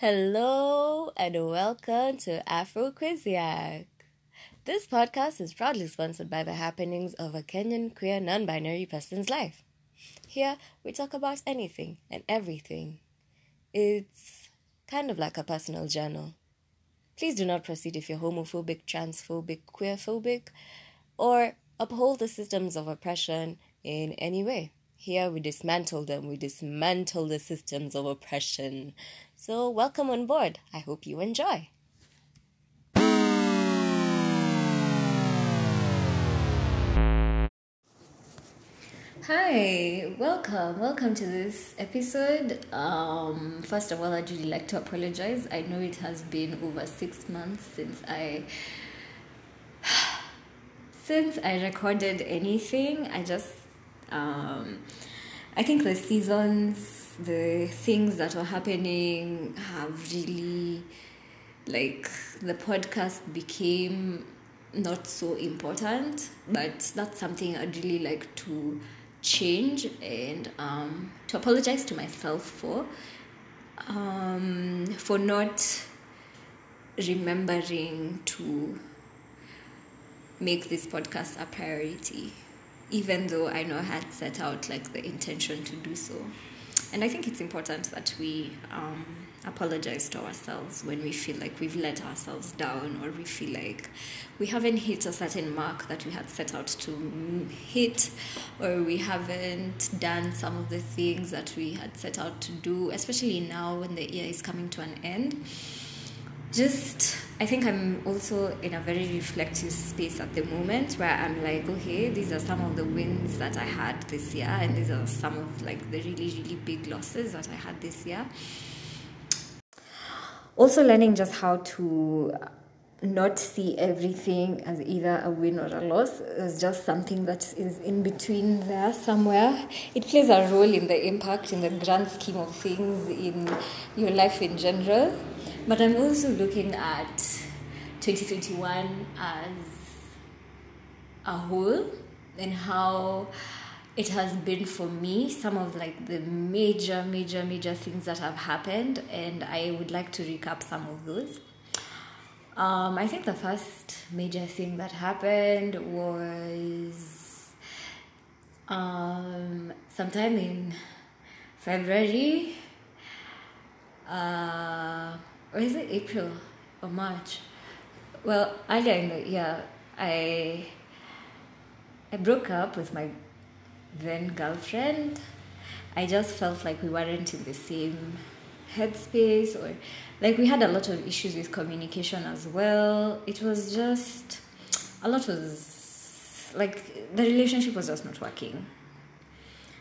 Hello and welcome to Afro Quizziac. This podcast is proudly sponsored by the happenings of a Kenyan queer non binary person's life. Here, we talk about anything and everything. It's kind of like a personal journal. Please do not proceed if you're homophobic, transphobic, queerphobic, or uphold the systems of oppression in any way. Here we dismantle them, we dismantle the systems of oppression. So, welcome on board. I hope you enjoy. Hi, welcome, welcome to this episode. Um, first of all, I'd really like to apologize. I know it has been over six months since I since I recorded anything. I just um, I think the seasons, the things that are happening have really, like, the podcast became not so important, but that's something I'd really like to change and um, to apologize to myself for. Um, for not remembering to make this podcast a priority even though I know I had set out like the intention to do so. And I think it's important that we um, apologize to ourselves when we feel like we've let ourselves down or we feel like we haven't hit a certain mark that we had set out to hit or we haven't done some of the things that we had set out to do, especially now when the year is coming to an end just I think I'm also in a very reflective space at the moment where I'm like, okay, these are some of the wins that I had this year, and these are some of like the really, really big losses that I had this year. Also, learning just how to not see everything as either a win or a loss is just something that is in between there somewhere. It plays a role in the impact in the grand scheme of things in your life in general. But I'm also looking at 2021 as a whole and how it has been for me some of like the major major major things that have happened and i would like to recap some of those. Um, i think the first major thing that happened was um, sometime in february uh, or is it April or March? Well, in the year, I I broke up with my then girlfriend. I just felt like we weren't in the same headspace, or like we had a lot of issues with communication as well. It was just a lot was like the relationship was just not working.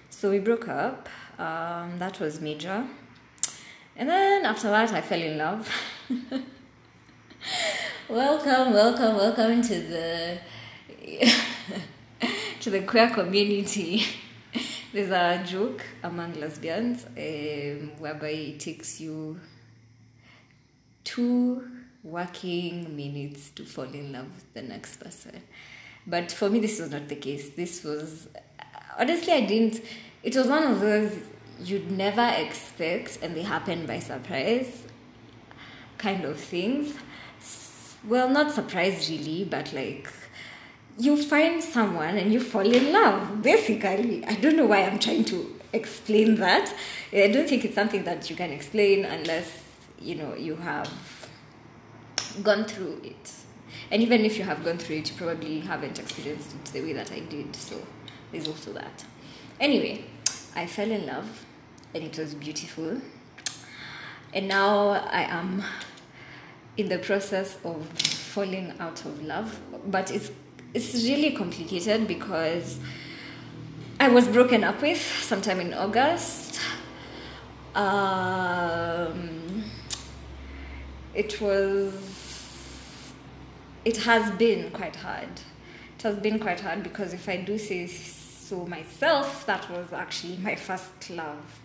So we broke up. Um, that was major. And then after that, I fell in love. welcome, welcome, welcome to the to the queer community. There's a joke among lesbians um, whereby it takes you two working minutes to fall in love with the next person. But for me, this was not the case. This was honestly, I didn't. It was one of those you'd never expect and they happen by surprise kind of things. Well, not surprise really, but like you find someone and you fall in love, basically. I don't know why I'm trying to explain that. I don't think it's something that you can explain unless, you know, you have gone through it. And even if you have gone through it, you probably haven't experienced it the way that I did. So there's also that. Anyway, I fell in love and it was beautiful. And now I am in the process of falling out of love, but it's it's really complicated because I was broken up with sometime in August. Um, it was it has been quite hard. It has been quite hard because if I do say so myself, that was actually my first love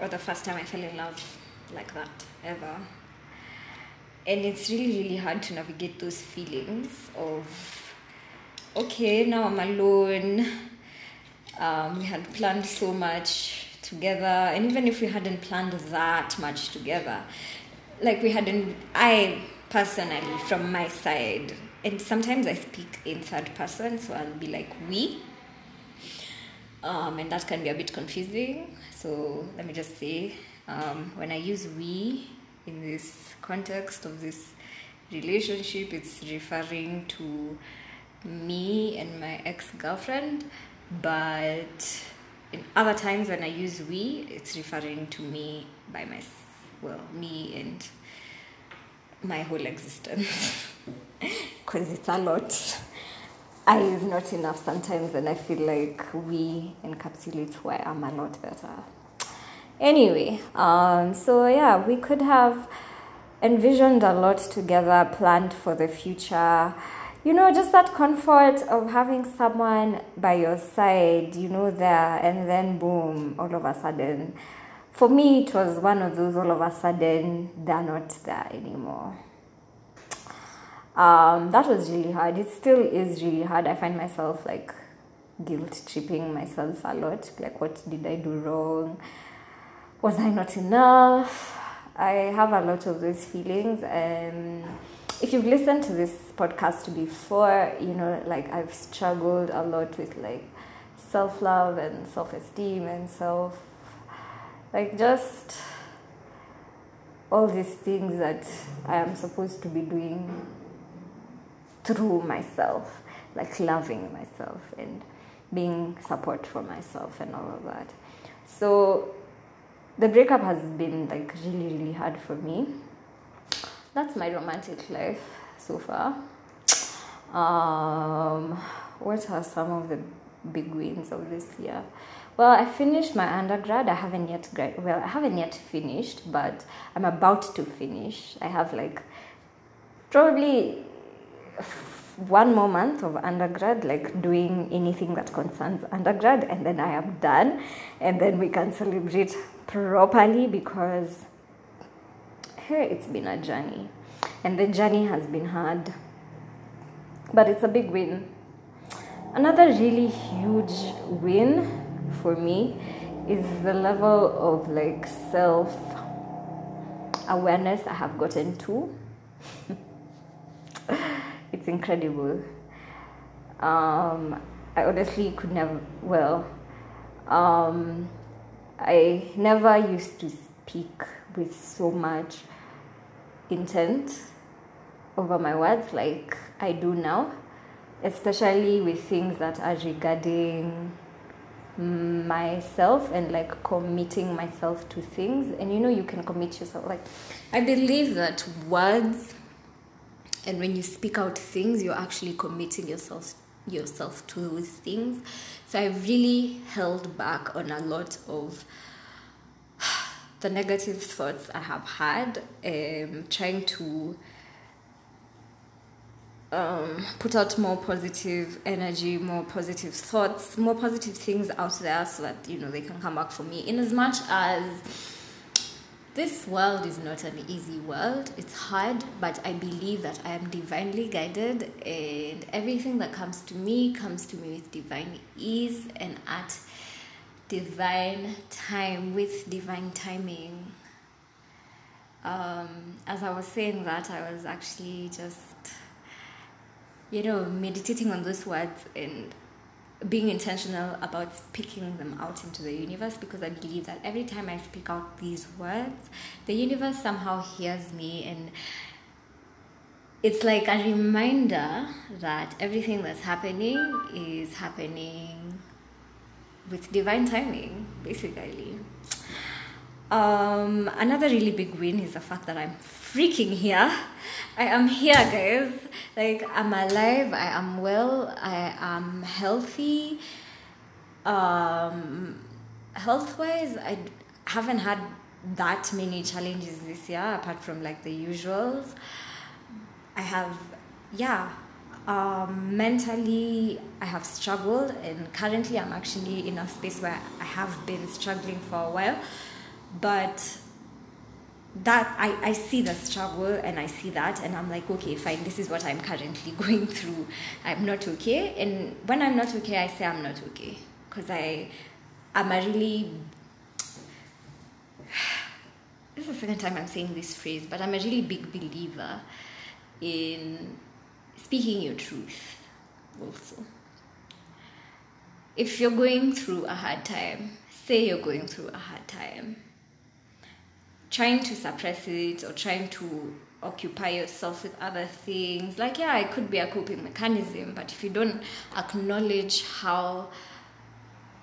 or the first time I fell in love like that ever. And it's really, really hard to navigate those feelings of, okay, now I'm alone. Um, we had planned so much together and even if we hadn't planned that much together like we hadn't i personally from my side and sometimes i speak in third person so i'll be like we um, and that can be a bit confusing so let me just say um, when i use we in this context of this relationship it's referring to me and my ex-girlfriend but in other times when I use we, it's referring to me by my, well, me and my whole existence. Because it's a lot. I is not enough sometimes, and I feel like we encapsulate who I am a lot better. Anyway, um, so yeah, we could have envisioned a lot together, planned for the future you know, just that comfort of having someone by your side, you know, there, and then boom, all of a sudden. For me, it was one of those all of a sudden, they're not there anymore. Um, that was really hard. It still is really hard. I find myself like guilt tripping myself a lot. Like, what did I do wrong? Was I not enough? I have a lot of those feelings. And if you've listened to this podcast before, you know, like I've struggled a lot with like self love and self esteem and self, like just all these things that I am supposed to be doing through myself, like loving myself and being support for myself and all of that. So the breakup has been like really, really hard for me that's my romantic life so far. Um, what are some of the big wins of this year? Well, I finished my undergrad. I haven't yet grad. Well, I haven't yet finished, but I'm about to finish. I have like probably one more month of undergrad, like doing anything that concerns undergrad, and then I am done. And then we can celebrate properly because hey, it's been a journey. And the journey has been hard. But it's a big win. Another really huge win for me is the level of like self awareness I have gotten to. incredible. Um, I honestly could never, well, um, I never used to speak with so much intent over my words like I do now, especially with things that are regarding myself and like committing myself to things. And you know, you can commit yourself. Like, I believe that words and when you speak out things, you're actually committing yourself yourself to those things. So I've really held back on a lot of the negative thoughts I have had, um, trying to um, put out more positive energy, more positive thoughts, more positive things out there so that you know they can come back for me. In as much as this world is not an easy world, it's hard, but I believe that I am divinely guided, and everything that comes to me comes to me with divine ease and at divine time with divine timing. Um, as I was saying that, I was actually just, you know, meditating on those words and being intentional about speaking them out into the universe because I believe that every time I speak out these words, the universe somehow hears me and it's like a reminder that everything that's happening is happening with divine timing, basically. Um, another really big win is the fact that I'm freaking here. I am here, guys. Like, I'm alive, I am well, I am healthy. Um, health wise, I haven't had that many challenges this year apart from like the usuals. I have, yeah, um, mentally I have struggled, and currently I'm actually in a space where I have been struggling for a while. But that I, I see the struggle and I see that, and I'm like, okay, fine, this is what I'm currently going through. I'm not okay, and when I'm not okay, I say I'm not okay because I I'm a really this is the second time I'm saying this phrase, but I'm a really big believer in speaking your truth also. If you're going through a hard time, say you're going through a hard time, trying to suppress it or trying to occupy yourself with other things, like, yeah, it could be a coping mechanism, but if you don't acknowledge how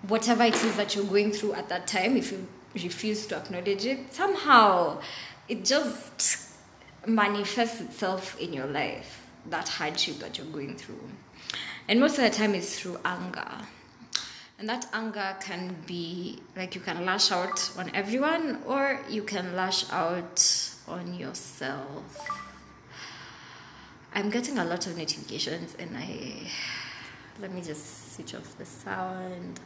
whatever it is that you're going through at that time, if you refuse to acknowledge it, somehow it just manifests itself in your life, that hardship that you're going through. And most of the time it's through anger. And that anger can be like you can lash out on everyone or you can lash out on yourself. I'm getting a lot of notifications and I let me just switch off the sound.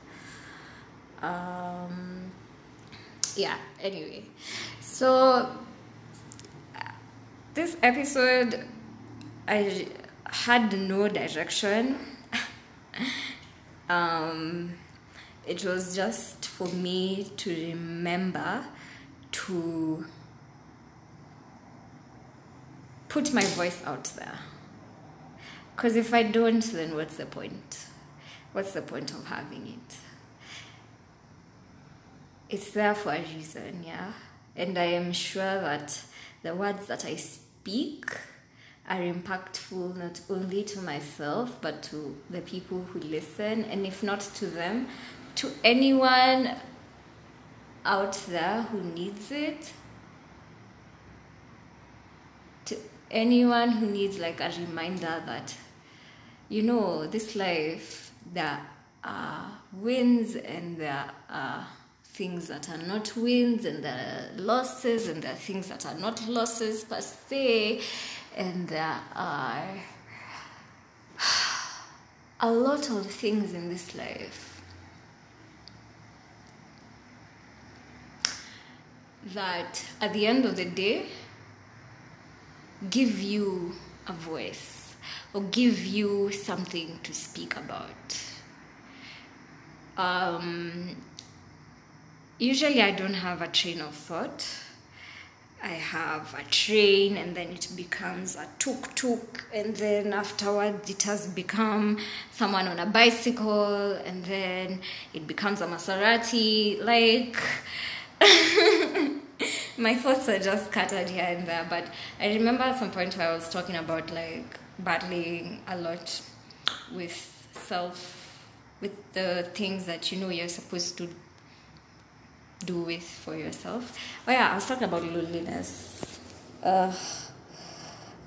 Um, yeah, anyway. So this episode I had no direction. um, it was just for me to remember to put my voice out there. Because if I don't, then what's the point? What's the point of having it? It's there for a reason, yeah? And I am sure that the words that I speak are impactful not only to myself but to the people who listen and if not to them to anyone out there who needs it. To anyone who needs like a reminder that you know this life there are wins and there are things that are not wins and there are losses and there are things that are not losses per se and there are a lot of things in this life that at the end of the day give you a voice or give you something to speak about. Um, usually, I don't have a train of thought. I have a train, and then it becomes a tuk tuk, and then afterwards, it has become someone on a bicycle, and then it becomes a Maserati. Like, my thoughts are just scattered here and there. But I remember at some point I was talking about like battling a lot with self, with the things that you know you're supposed to do with for yourself. Oh yeah, I was talking about loneliness. Uh,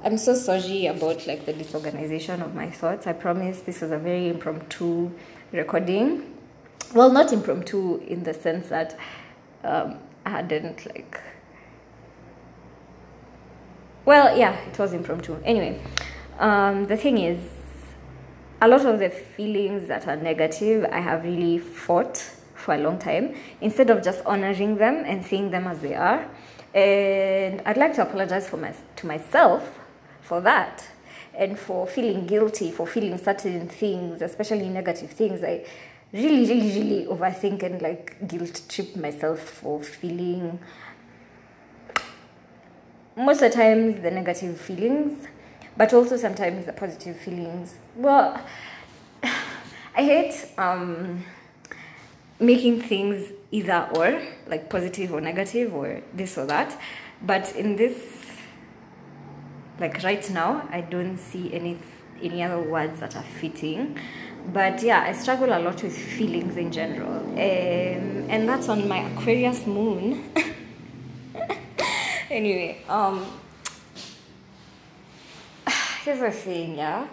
I'm so sorry about like the disorganization of my thoughts. I promise this was a very impromptu recording. Well, not impromptu in the sense that um, I hadn't like. Well, yeah, it was impromptu. Anyway, um, the thing is, a lot of the feelings that are negative, I have really fought for a long time instead of just honoring them and seeing them as they are. And I'd like to apologize for my, to myself for that and for feeling guilty for feeling certain things, especially negative things. I really, really, really overthink and like guilt trip myself for feeling most of the times the negative feelings, but also sometimes the positive feelings. Well, I hate um, making things either or, like positive or negative or this or that. But in this, like right now, I don't see any any other words that are fitting. But yeah, I struggle a lot with feelings in general, um, and that's on my Aquarius moon. anyway, um, here's the thing, yeah.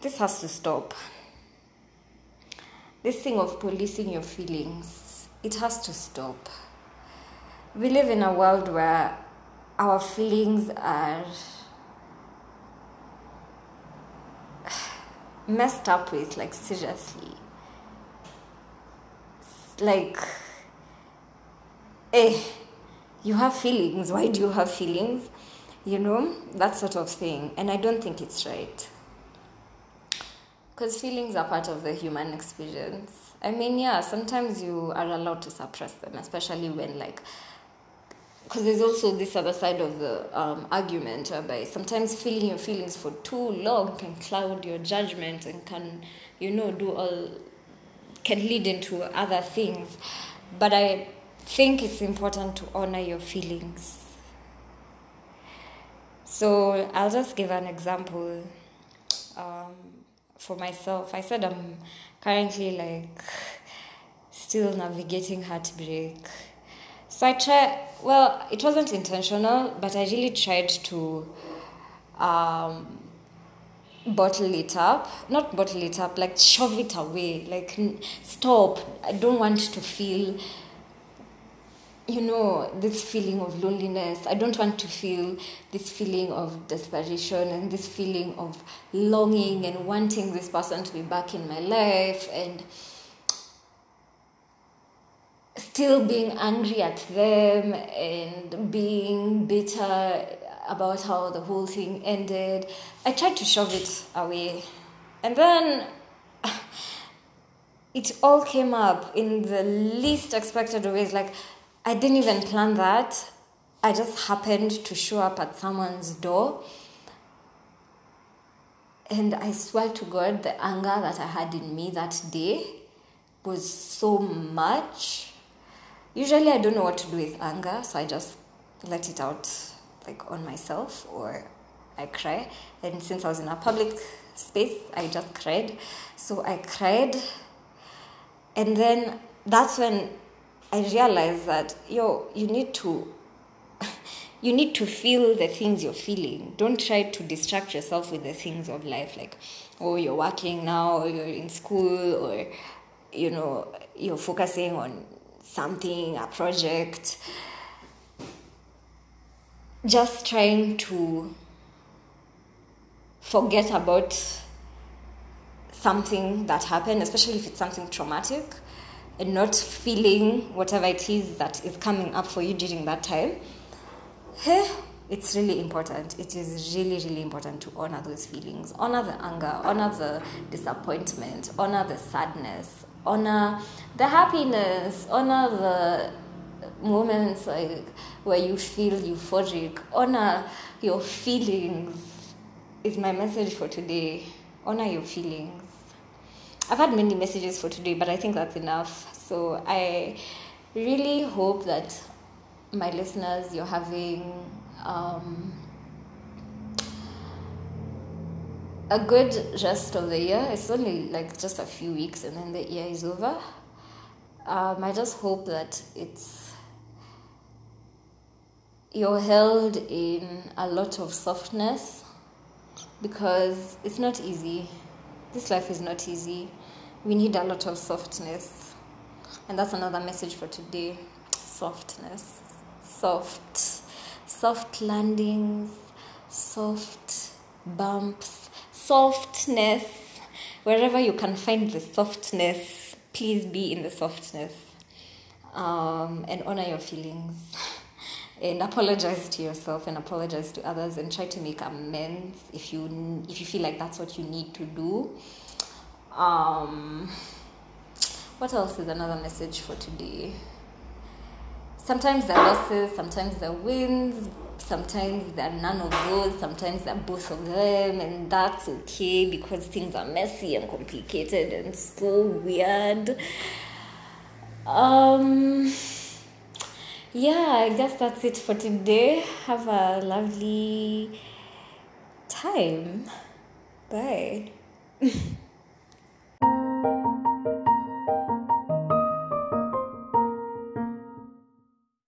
This has to stop. This thing of policing your feelings, it has to stop. We live in a world where our feelings are messed up with, like, seriously. Like, eh, you have feelings. Why do you have feelings? You know, that sort of thing. And I don't think it's right. Because feelings are part of the human experience. I mean, yeah, sometimes you are allowed to suppress them, especially when, like, because there's also this other side of the um, argument whereby sometimes feeling your feelings for too long can cloud your judgment and can, you know, do all, can lead into other things. But I think it's important to honor your feelings. So I'll just give an example um, for myself. I said I'm currently like still navigating heartbreak so I try. well, it wasn't intentional, but I really tried to um, bottle it up. Not bottle it up, like shove it away. Like, stop. I don't want to feel, you know, this feeling of loneliness. I don't want to feel this feeling of desperation and this feeling of longing and wanting this person to be back in my life. And still being angry at them and being bitter about how the whole thing ended. I tried to shove it away. And then it all came up in the least expected ways. Like, I didn't even plan that. I just happened to show up at someone's door. And I swear to God, the anger that I had in me that day was so much usually I don't know what to do with anger, so I just let it out like on myself or I cry. And since I was in a public space, I just cried. So I cried, and then that's when I realized that yo, you need to. You need to feel the things you're feeling. Don't try to distract yourself with the things of life, like, oh, you're working now, or you're in school, or, you know, you're focusing on something, a project, just trying to forget about something that happened, especially if it's something traumatic, and not feeling whatever it is that is coming up for you during that time. It's really important. It is really, really important to honor those feelings, honor the anger, honor the disappointment, honor the sadness, honor the happiness, honor the moments like where you feel euphoric, honor your feelings is my message for today. Honor your feelings. I've had many messages for today, but I think that's enough. So I really hope that my listeners, you're having um, a good rest of the year. It's only like just a few weeks and then the year is over. Um, I just hope that it's you're held in a lot of softness because it's not easy. This life is not easy. We need a lot of softness. And that's another message for today softness. Soft. Soft landings, soft bumps softness. Wherever you can find the softness, please be in the softness um, and honor your feelings. And apologize to yourself and apologize to others and try to make amends if you if you feel like that's what you need to do. Um, what else is another message for today? Sometimes there are losses, sometimes there are wins, sometimes they're none of those, sometimes they're both of them, and that's okay because things are messy and complicated and so weird. Um, yeah, I guess that's it for today. Have a lovely time. Bye.